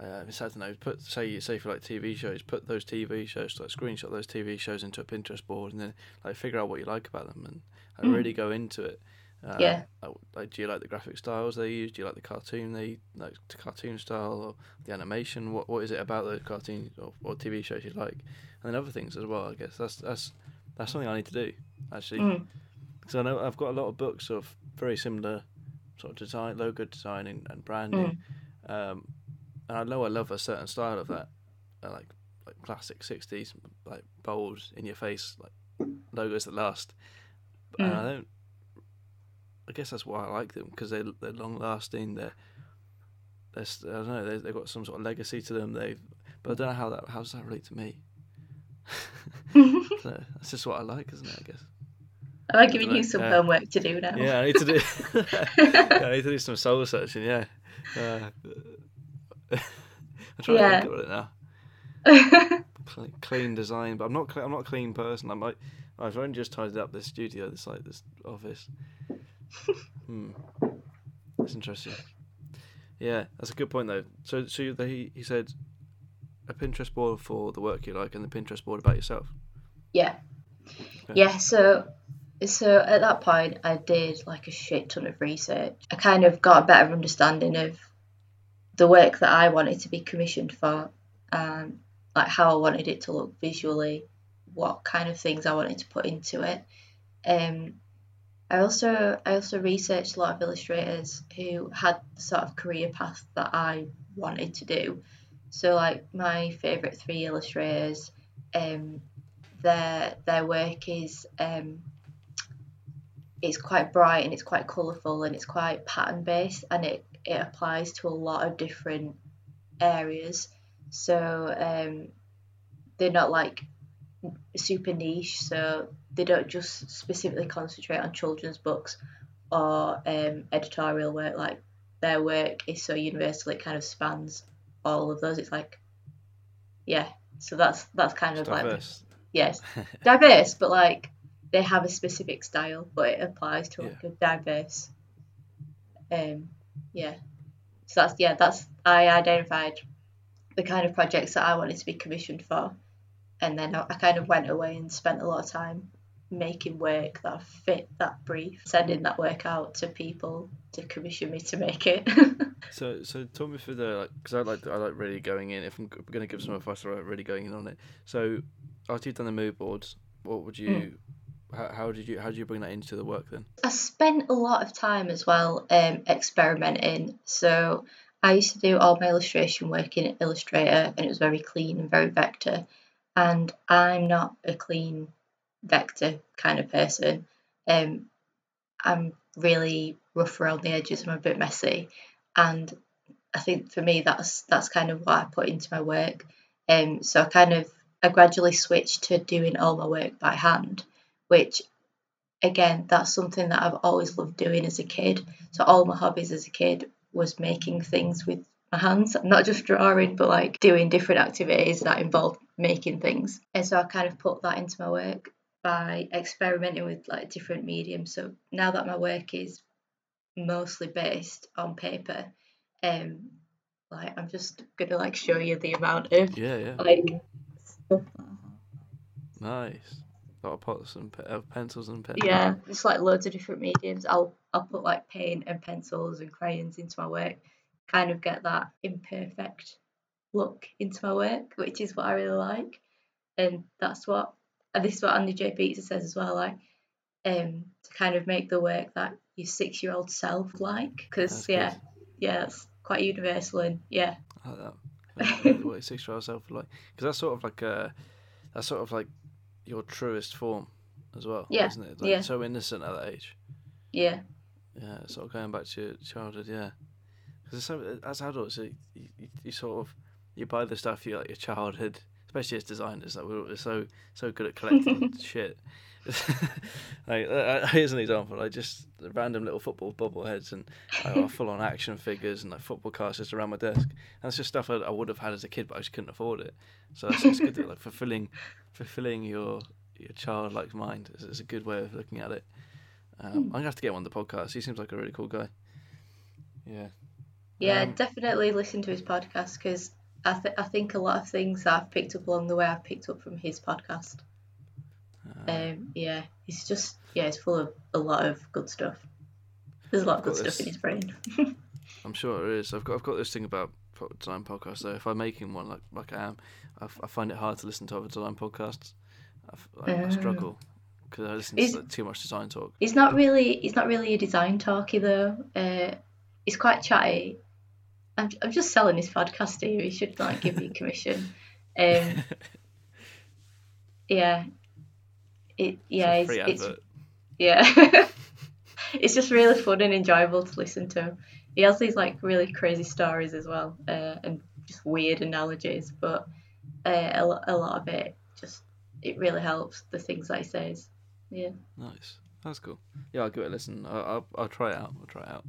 uh, it's, I don't know. Put say say for like TV shows, put those TV shows like screenshot those TV shows into a Pinterest board and then like figure out what you like about them and, and Mm. really go into it. Uh, Yeah. Like, like, do you like the graphic styles they use? Do you like the cartoon they like the cartoon style or the animation? What what is it about those cartoons or, or TV shows you like? And then other things as well. I guess that's that's that's something I need to do actually. Mm. So I know I've got a lot of books of very similar sort of design, logo design and, and branding. Um, and I know I love a certain style of that, uh, like like classic '60s, like bold, in your face, like logos that last. And I Mm. don't. I guess that's why I like them because they they're long lasting. They're they're I don't know they they've got some sort of legacy to them. They but I don't know how that how does that relate to me. so that's just what I like, isn't it? I guess. Am I giving you some uh, homework to do now? Yeah, I need to do. yeah, I need to do some soul searching. Yeah. Uh, I'm trying Yeah. to think about it now. Cle- Clean design, but I'm not. Cle- I'm not a clean person. I'm like. I've only just tidied up this studio, this like this office. hmm. That's interesting. Yeah, that's a good point though. So, so he he said a Pinterest board for the work you like, and the Pinterest board about yourself. yeah. Okay. Yeah, so so at that point I did like a shit ton of research. I kind of got a better understanding of the work that I wanted to be commissioned for, um, like how I wanted it to look visually, what kind of things I wanted to put into it. Um, I also I also researched a lot of illustrators who had the sort of career path that I wanted to do. So like my favourite three illustrators, um, their their work is um, it's quite bright and it's quite colourful and it's quite pattern based and it, it applies to a lot of different areas. So um, they're not like super niche, so they don't just specifically concentrate on children's books or um, editorial work. Like their work is so universal, it kind of spans all of those. It's like, yeah. So that's that's kind It's of like yes, diverse, but like they have a specific style, but it applies to like a diverse. Um, yeah. So that's yeah, that's I identified the kind of projects that I wanted to be commissioned for, and then I, kind of went away and spent a lot of time making work that fit that brief, sending that work out to people to commission me to make it. So, so talk me through the like, because I like I like really going in. If I'm going to give some advice, I like really going in on it. So, after you've done the mood boards, what would you, hmm. How, how did you, how did you bring that into the work then? I spent a lot of time as well um, experimenting. So I used to do all my illustration work in Illustrator, and it was very clean and very vector. And I'm not a clean vector kind of person. Um, I'm really rough around the edges. I'm a bit messy, and I think for me that's that's kind of what I put into my work. Um, so I kind of I gradually switched to doing all my work by hand, which again that's something that I've always loved doing as a kid. So all my hobbies as a kid was making things with my hands, not just drawing, but like doing different activities that involved making things. And so I kind of put that into my work by experimenting with like different mediums. So now that my work is mostly based on paper, um, like I'm just gonna like show you the amount of Yeah, yeah, like stuff. nice. Of pots and pe- uh, pencils and pens. Yeah, just like loads of different mediums. I'll I'll put like paint and pencils and crayons into my work, kind of get that imperfect look into my work, which is what I really like. And that's what and this is what Andy J. Pizza says as well, like um to kind of make the work that your six year old self like. Because yeah, good. yeah, it's quite universal and yeah. I like that. What- what six year old self like, because that's sort of like a that's sort of like your truest form as well, Yeah, isn't it? Like, yeah. So innocent at that age. Yeah. Yeah, sort of going back to your childhood, yeah. Because as adults, you, you, you sort of you buy the stuff you like your childhood, especially as designers. Like we're, we're so so good at collecting shit. like uh, here's an example. Like just random little football bobbleheads and like, full on action figures and like football cars just around my desk. And that's just stuff I, I would have had as a kid, but I just couldn't afford it. So it's, it's good that like fulfilling fulfilling your your childlike mind. It's, it's a good way of looking at it. Um, I'm gonna have to get him on the podcast. He seems like a really cool guy. Yeah. Yeah, Um, definitely listen to his podcast because I, th- I think a lot of things I've picked up along the way I've picked up from his podcast. Um, yeah, he's just yeah, he's full of a lot of good stuff. There's a lot of good stuff this. in his brain. I'm sure there is. I've got I've got this thing about design podcasts though. If I'm making one like like I am, I, f- I find it hard to listen to other design podcasts. I, like, I Oh. struggle because I listen to like, too much design talk. He's not really he's not really a design talky though. Uh, he's quite chatty. I'm I'm just selling his podcast to you. He should like give me a commission. Um, yeah, it yeah It's it's, it's. Yeah. it's just really fun and enjoyable to listen to. He has these like really crazy stories as well, uh, and just weird analogies, but uh, a, lo- a lot of it just it really helps the things that he says. Yeah. Nice. That's cool. Yeah, I'll give it a listen. I'll, I'll, I'll try it out. I'll try it out.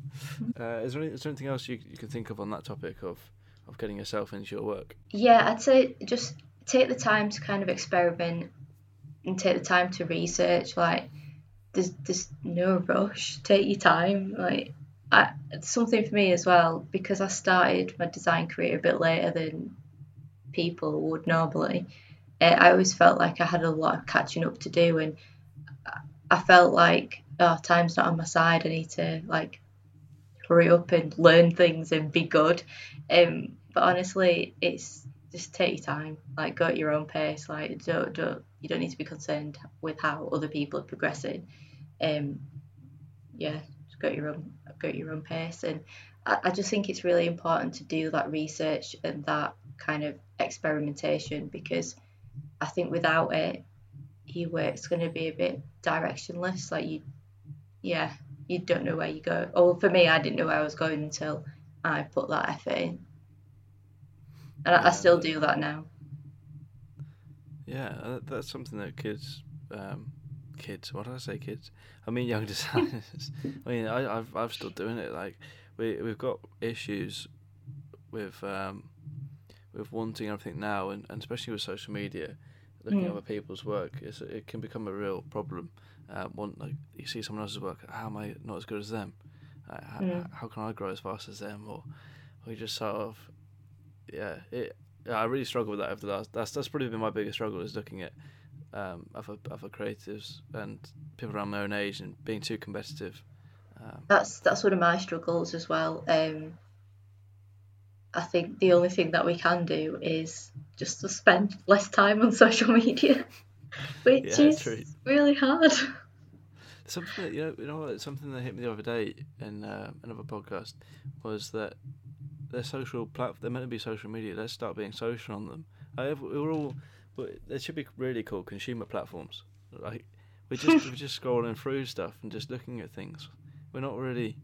Uh, is, there any, is there anything else you, you can think of on that topic of, of getting yourself into your work? Yeah, I'd say just take the time to kind of experiment and take the time to research. Like, there's there's no rush. Take your time. Like, I, something for me as well because I started my design career a bit later than people would normally. Uh, I always felt like I had a lot of catching up to do, and I felt like oh, time's not on my side. I need to like hurry up and learn things and be good. Um, but honestly, it's just take your time. Like go at your own pace. Like don't don't you don't need to be concerned with how other people are progressing. Um, yeah, just go at your own go at your own pace. And I, I just think it's really important to do that research and that kind of experimentation because I think without it, your work's going to be a bit directionless. Like you, yeah, you don't know where you go. Or for me, I didn't know where I was going until I put that effort in. And I, I still do that now. Yeah, that's something that kids, um, kids. What did I say, kids? I mean, young designers. I mean, I, I've I'm still doing it. Like we we've got issues with um, with wanting everything now, and, and especially with social media, looking at Mm. other people's work, it's, it can become a real problem. Uh, one like you see someone else's work, how am I not as good as them? Uh, how, Mm. how can I grow as fast as them? Or we just sort of, yeah, it. I really struggle with that over the last. That's that's probably been my biggest struggle is looking at um, other other creatives and people around my own age and being too competitive. Um, That's that's one of my struggles as well. Um, I think the only thing that we can do is just to spend less time on social media, which Yeah, is true. really hard. Something that, you know, you know what, something that hit me the other day in uh, another podcast was that they're social platform. They're meant to be social media. Let's start being social on them. I, we're all, but there should be really cool consumer platforms. Like we just we're just scrolling through stuff and just looking at things. We're not really.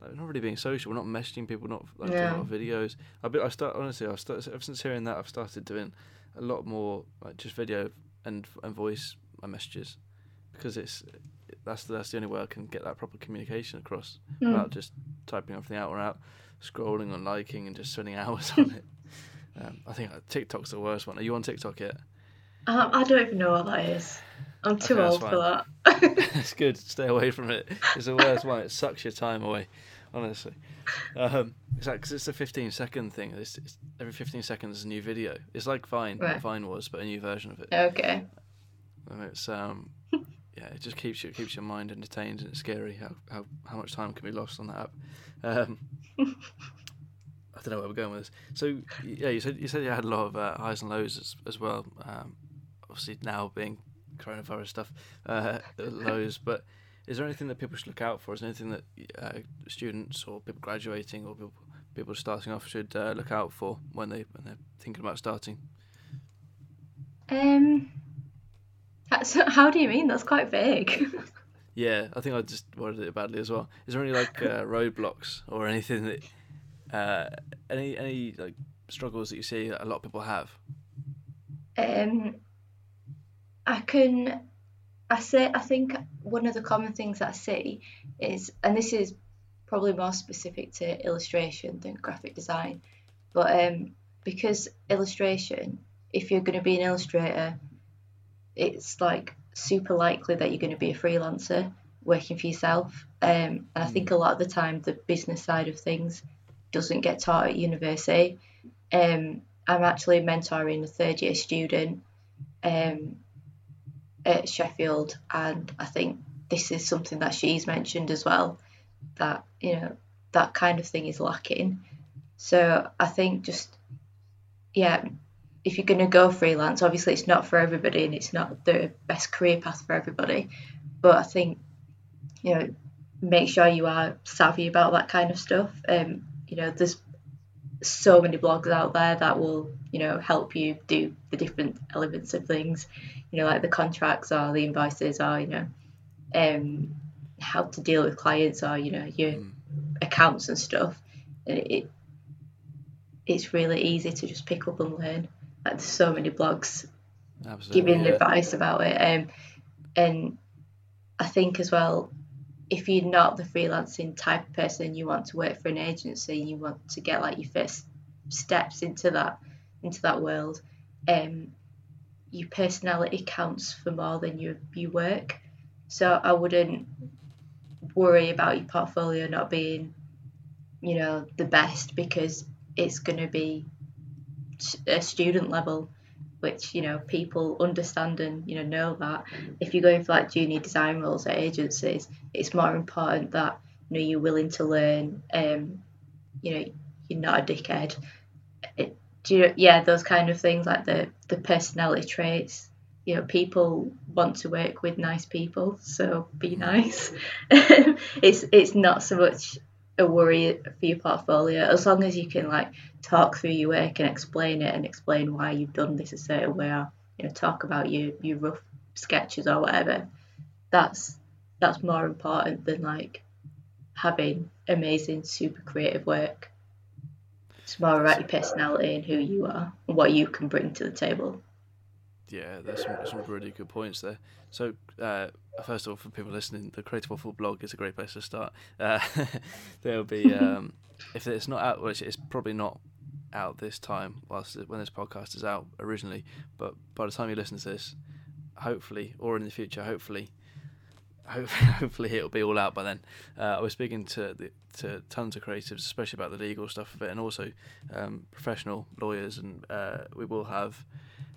Like, we're not really being social. We're not messaging people. Not like doing a lot of videos. I be, I start honestly. I start ever since hearing that. I've started doing a lot more like just video and and voice my messages because it's that's that's the only way I can get that proper communication across Mm. without just typing everything out or out, scrolling and liking and just spending hours on it. Um, I think TikTok's the worst one. Are you on TikTok yet? Um, I don't even know what that is. I'm too Okay, old for that. it's good. Stay away from it. It's the worst one. It sucks your time away, honestly. Um, it's like 'cause it's a 15 second thing. It's, it's every 15 seconds is a new video. It's like Vine, Right. Vine was, but a new version of it. okay. And it's um, yeah, it just keeps you keeps your mind entertained and it's scary how, how, how much time can be lost on that app. Um, I don't know where we're going with this. So yeah, you said you said you had a lot of uh, highs and lows as, as well. Um, obviously now being coronavirus stuff, uh, lows. But is there anything that people should look out for? Is there anything that uh, students or people graduating or people people starting off should uh, look out for when they when they're thinking about starting? Um. That's- How do you mean? That's quite vague. Yeah, I think I just worded it badly as well. Is there any like uh, roadblocks or anything that uh, any any like struggles that you see that a lot of people have? Um, I can, I say, I think one of the common things that I see is, and this is probably more specific to illustration than graphic design, but um, because illustration, if you're going to be an illustrator, it's like super likely that you're going to be a freelancer working for yourself. Um, and I think a lot of the time the business side of things doesn't get taught at university. Um, I'm actually mentoring a third year student um, at Sheffield, and I think this is something that she's mentioned as well that you know that kind of thing is lacking. So I think just yeah, if you're going to go freelance, obviously it's not for everybody and it's not the best career path for everybody, but I think you know make sure you are savvy about that kind of stuff. Um, you know, there's so many blogs out there that will you know help you do the different elements of things you know like the contracts or the invoices or you know um how to deal with clients or you know your Mm. accounts and stuff and it it's really easy to just pick up and learn like so many blogs Absolutely. giving yeah. advice about it. Um, and I think as well, if you're not the freelancing type of person, you want to work for an agency, you want to get like your first steps into that into that world. Um, your personality counts for more than your your work. So I wouldn't worry about your portfolio not being, you know, the best because it's going to be a student level which you know people understand and you know know that. If you're going for like junior design roles at agencies it's more important that you know you're willing to learn um you know you're not a dickhead. It, do you, yeah those kind of things like the the personality traits. You know people want to work with nice people so be nice. It's it's not so much a worry for your portfolio as long as you can like talk through your work and explain it and explain why you've done this a certain way or you know talk about your your rough sketches or whatever that's that's more important than like having amazing super creative work. It's more about your personality and who you are and what you can bring to the table Yeah, there's some, some really good points there. So, uh, first of all, for people listening, the Creative Waffle blog is a great place to start. Uh, there'll be, um, if it's not out, which it's probably not out this time, whilst when this podcast is out originally, but by the time you listen to this, hopefully, or in the future, hopefully, hopefully, hopefully it'll be all out by then. Uh, I was speaking to the, to tons of creatives, especially about the legal stuff of it, and also um, professional lawyers, and uh, we will have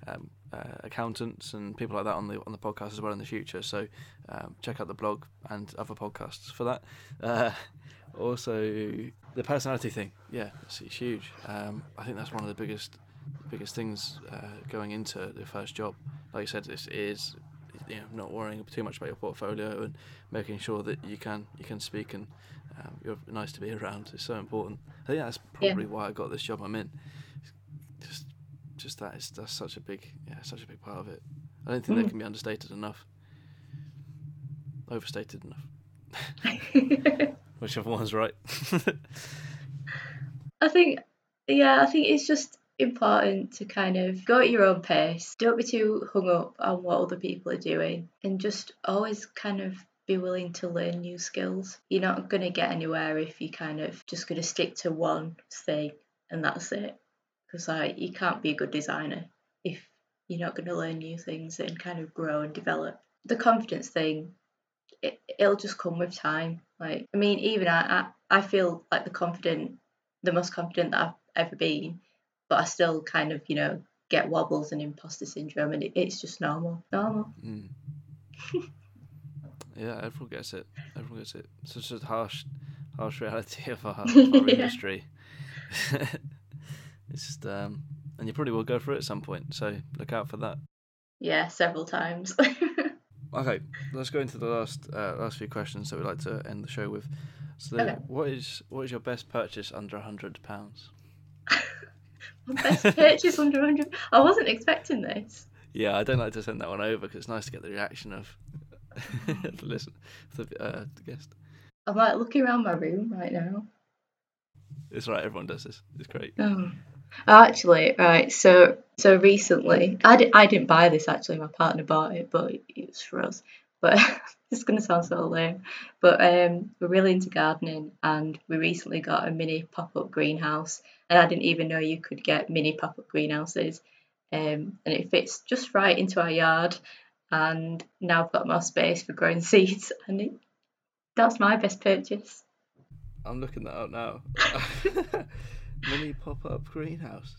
um, uh, accountants and people like that on the on the podcast as well in the future. So um, check out the blog and other podcasts for that. Uh, also, the personality thing, yeah, it's, it's huge. Um, I think that's one of the biggest biggest things uh, going into the first job. Like you said, this is you know, not worrying too much about your portfolio and making sure that you can you can speak and um, you're nice to be around is so important. I think that's Yeah. probably why I got this job I'm in. Just that is that's such a big yeah such a big part of it. I don't think Mm. that can be understated enough. Overstated enough. Whichever one's right. I think, yeah, I think it's just important to kind of go at your own pace. Don't be too hung up on what other people are doing, and just always kind of be willing to learn new skills. You're not going to get anywhere if you kind of just going to stick to one thing and that's it. Because like you can't be a good designer if you're not going to learn new things and kind of grow and develop. The confidence thing, it, it'll just come with time. Like I mean, even I, I, I feel like the confident, the most confident that I've ever been, but I still kind of you know get wobbles and imposter syndrome, and it, it's just normal, normal. Mm. yeah, everyone gets it. Everyone gets it. It's such a harsh, harsh reality of our, of our industry. it's just, um, and you probably will go through it at some point. So look out for that. Yeah, several times. Okay, let's go into the last uh, last few questions that we'd like to end the show with. So, Okay. what is what is your best purchase under a hundred pounds? Best purchase under 100. I wasn't expecting this. Yeah, I don't like to send that one over because it's nice to get the reaction of the listen, the, uh, the guest. I'm like looking around my room right now. It's right, everyone does this. It's great. Oh. Actually, right. So, so recently, I, di- I didn't buy this. Actually, my partner bought it, but it was for us. But it's gonna sound so lame. But um, we're really into gardening, and we recently got a mini pop-up greenhouse. And I didn't even know you could get mini pop-up greenhouses. Um, and it fits just right into our yard. And now I've got more space for growing seeds, and it, that's my best purchase. I'm looking that up now. Mini pop up greenhouse.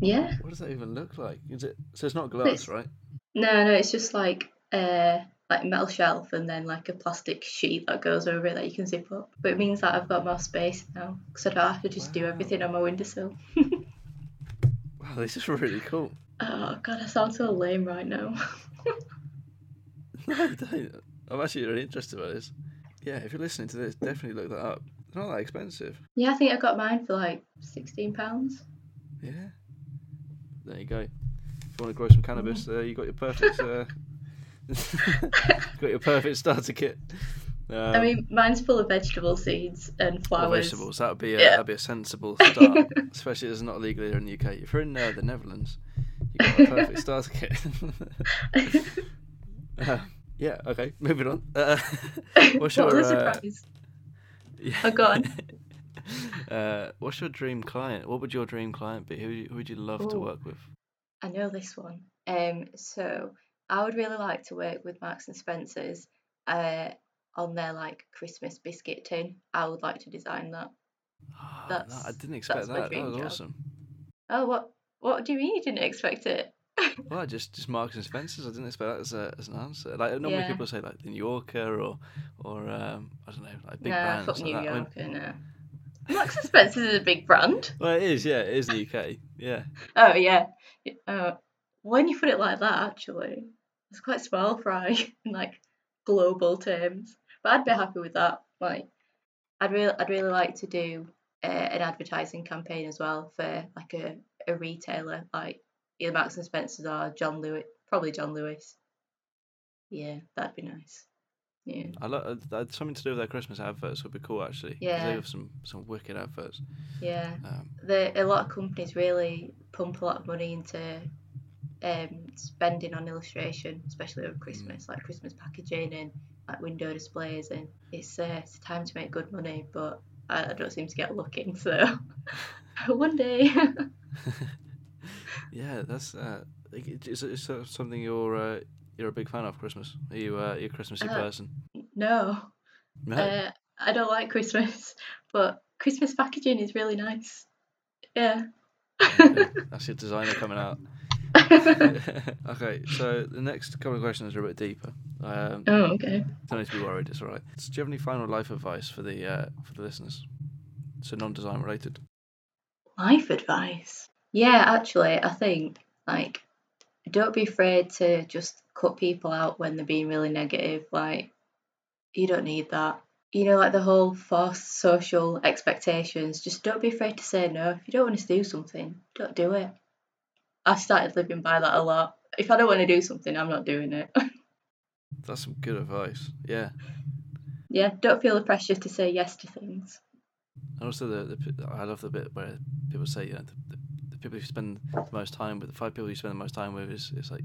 Yeah. What does that even look like? Is it so? It's not glass, It's- right? No, no, it's just like uh like metal shelf and then like a plastic sheet that goes over it that you can zip up. But it means that I've got more space now because I don't have to just do everything on my windowsill. Wow, this is really cool. Oh god, I sound so lame right now. No, you don't. I'm actually really interested by this. Yeah, if you're listening to this, definitely look that up. It's not that expensive. yeah, I think I got mine for like sixteen pounds. Yeah. There you go. If you want to grow some cannabis, uh, you got your perfect. Uh, got your perfect starter kit. Um, I mean, mine's full of vegetable seeds and flowers. vegetables. That would be a, Yeah. that'd be a sensible start, especially as it's not legal here in the UK. If you're in uh, the Netherlands, you got a perfect starter kit. Uh, yeah. Okay. Moving on. Uh, what's what your was a uh, surprise? yeah. Oh, go on. uh, what's your dream client? What would your dream client be? Who who would you love to work with? I know this one. Um, so I would really like to work with Marks and Spencers, uh, on their like Christmas biscuit tin. I would like to design that. Ah, no, I didn't expect that's that. That was job. awesome. Oh, what? What do you mean you didn't expect it? Well, just just Marks and Spencers. I didn't expect that as, a, as an answer. Like normally Yeah. people say like the New Yorker or or um, I don't know like big nah, brands fuck like New that. I mean- Yorker, no. Marks and Spencers is a big brand. well, it is. Yeah, it is the UK. Yeah. Oh yeah. Uh, when you put it like that, actually, it's quite small fry in like global terms. But I'd be happy with that. Like, I'd really, I'd really like to do uh, an advertising campaign as well for like a, a retailer, like either Marks and Spencers or John Lewis, probably John Lewis. Yeah, that'd be nice. Yeah. I lo- uh, something to do with their Christmas adverts would be cool actually. Yeah. They have some some wicked adverts. Yeah. Um, the a lot of companies really pump a lot of money into um, spending on illustration, especially over Christmas, like Christmas packaging and like window displays, and it's uh, it's time to make good money, but I, I don't seem to get looking. so one day. yeah, that's uh, is is something you're uh, you're a big fan of Christmas? Are you uh, you a Christmassy Uh, person? no, No. uh, I don't like Christmas, but Christmas packaging is really nice. Yeah. Okay, That's your designer coming out. okay, so the next couple of questions are a bit deeper. Um, oh, okay. don't need to be worried. It's all right. So do you have any final life advice for the uh, for the listeners? So non-design related. Life advice. Yeah, actually, I think like don't be afraid to just cut people out when they're being really negative. Like you don't need that. You know, like the whole forced social expectations. Just don't be afraid to say no. If you don't want to do something, don't do it. I've started living by that a lot. If I don't want to do something, I'm not doing it. That's some good advice. Yeah. yeah, don't feel the pressure to say yes to things. And also the, the I love the bit where people say you know the, the, the people you spend the most time with, the five people you spend the most time with is it's like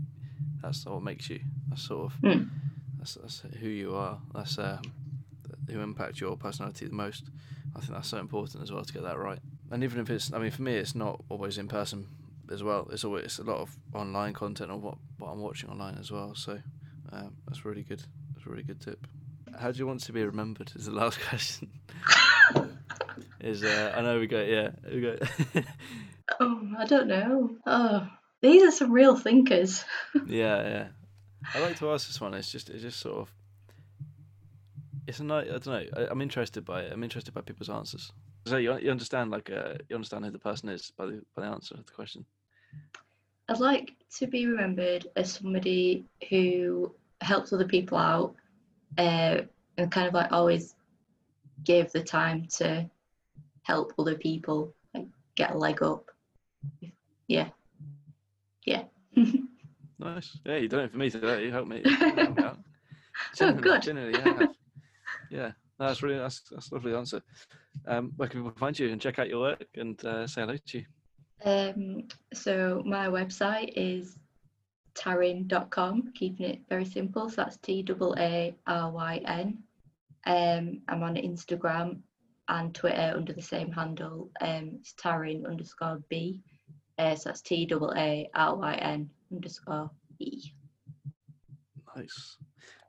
that's what makes you. That's sort of Hmm. that's, that's who you are. That's um, who impact your personality the most. I think that's so important as well to get that right. And even if it's, I mean, for me, it's not always in person as well. It's always it's a lot of online content or what what I'm watching online as well. So um, that's really good. That's a really good tip. How do you want to be remembered? Is the last question. is uh, I know we go yeah we go I don't know. Oh, these are some real thinkers. yeah yeah. I like to ask this one. It's just it's just sort of it's a nice I don't know. I, I'm interested by it. I'm interested by people's answers. So you you understand like uh, you understand who the person is by the by the answer to the question. I'd like to be remembered as somebody who helps other people out uh, and kind of like always gave the time to help other people like get a leg up. Yeah. Yeah. Nice. Yeah, you done it for me today. You helped me. You me. Genuinely- good. You have. yeah. No, that's really that's that's a lovely answer. Um, where can people find you and check out your work and uh, say hello to you? Um, so my website is taaryn.com, keeping it very simple. So that's T A A R Y N. Um, I'm on Instagram and Twitter under the same handle. Um, it's Taaryn underscore B. Uh, so that's T A A R Y N underscore E. Nice.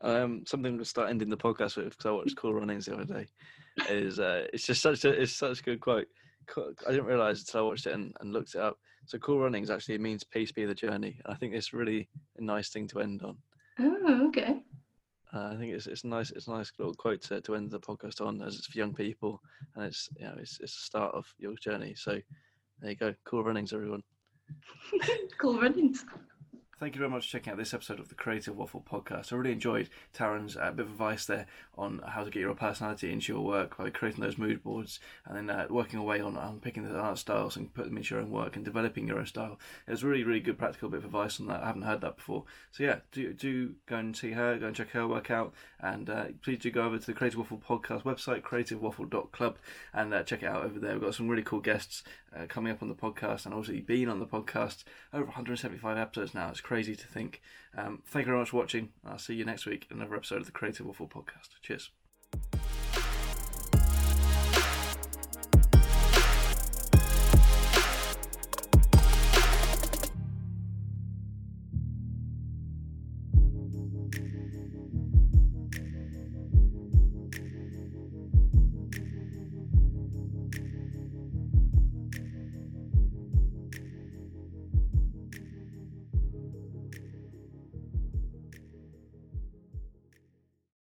Um, something to start ending the podcast with because I watched Cool Runnings the other day. Is uh, it's just such a it's such a good quote. I didn't realize until I watched it and, and looked it up. So Cool Runnings actually means peace be the journey. And I think it's really a nice thing to end on. Oh, okay. Uh, I think it's it's nice it's a nice little quote to, to end the podcast on as it's for young people and it's you know it's it's the start of your journey. So there you go. Cool runnings, everyone. cool runnings. Thank you very much for checking out this episode of the Creative Waffle podcast. I really enjoyed Taaryn's uh, bit of advice there on how to get your personality into your work by creating those mood boards and then uh, working away on, on picking the art styles and putting them into your own work and developing your own style. It was really, really good practical bit of advice on that. I haven't heard that before. So yeah, do do go and see her, go and check her work out, and uh, please do go over to the Creative Waffle podcast website, creativewaffle.club, and uh, check it out over there. We've got some really cool guests uh, coming up on the podcast and obviously being on the podcast over 175 episodes now. It's crazy to think. Um, thank you very much for watching. I'll see you next week in another episode of the Creative Waffle podcast. Cheers.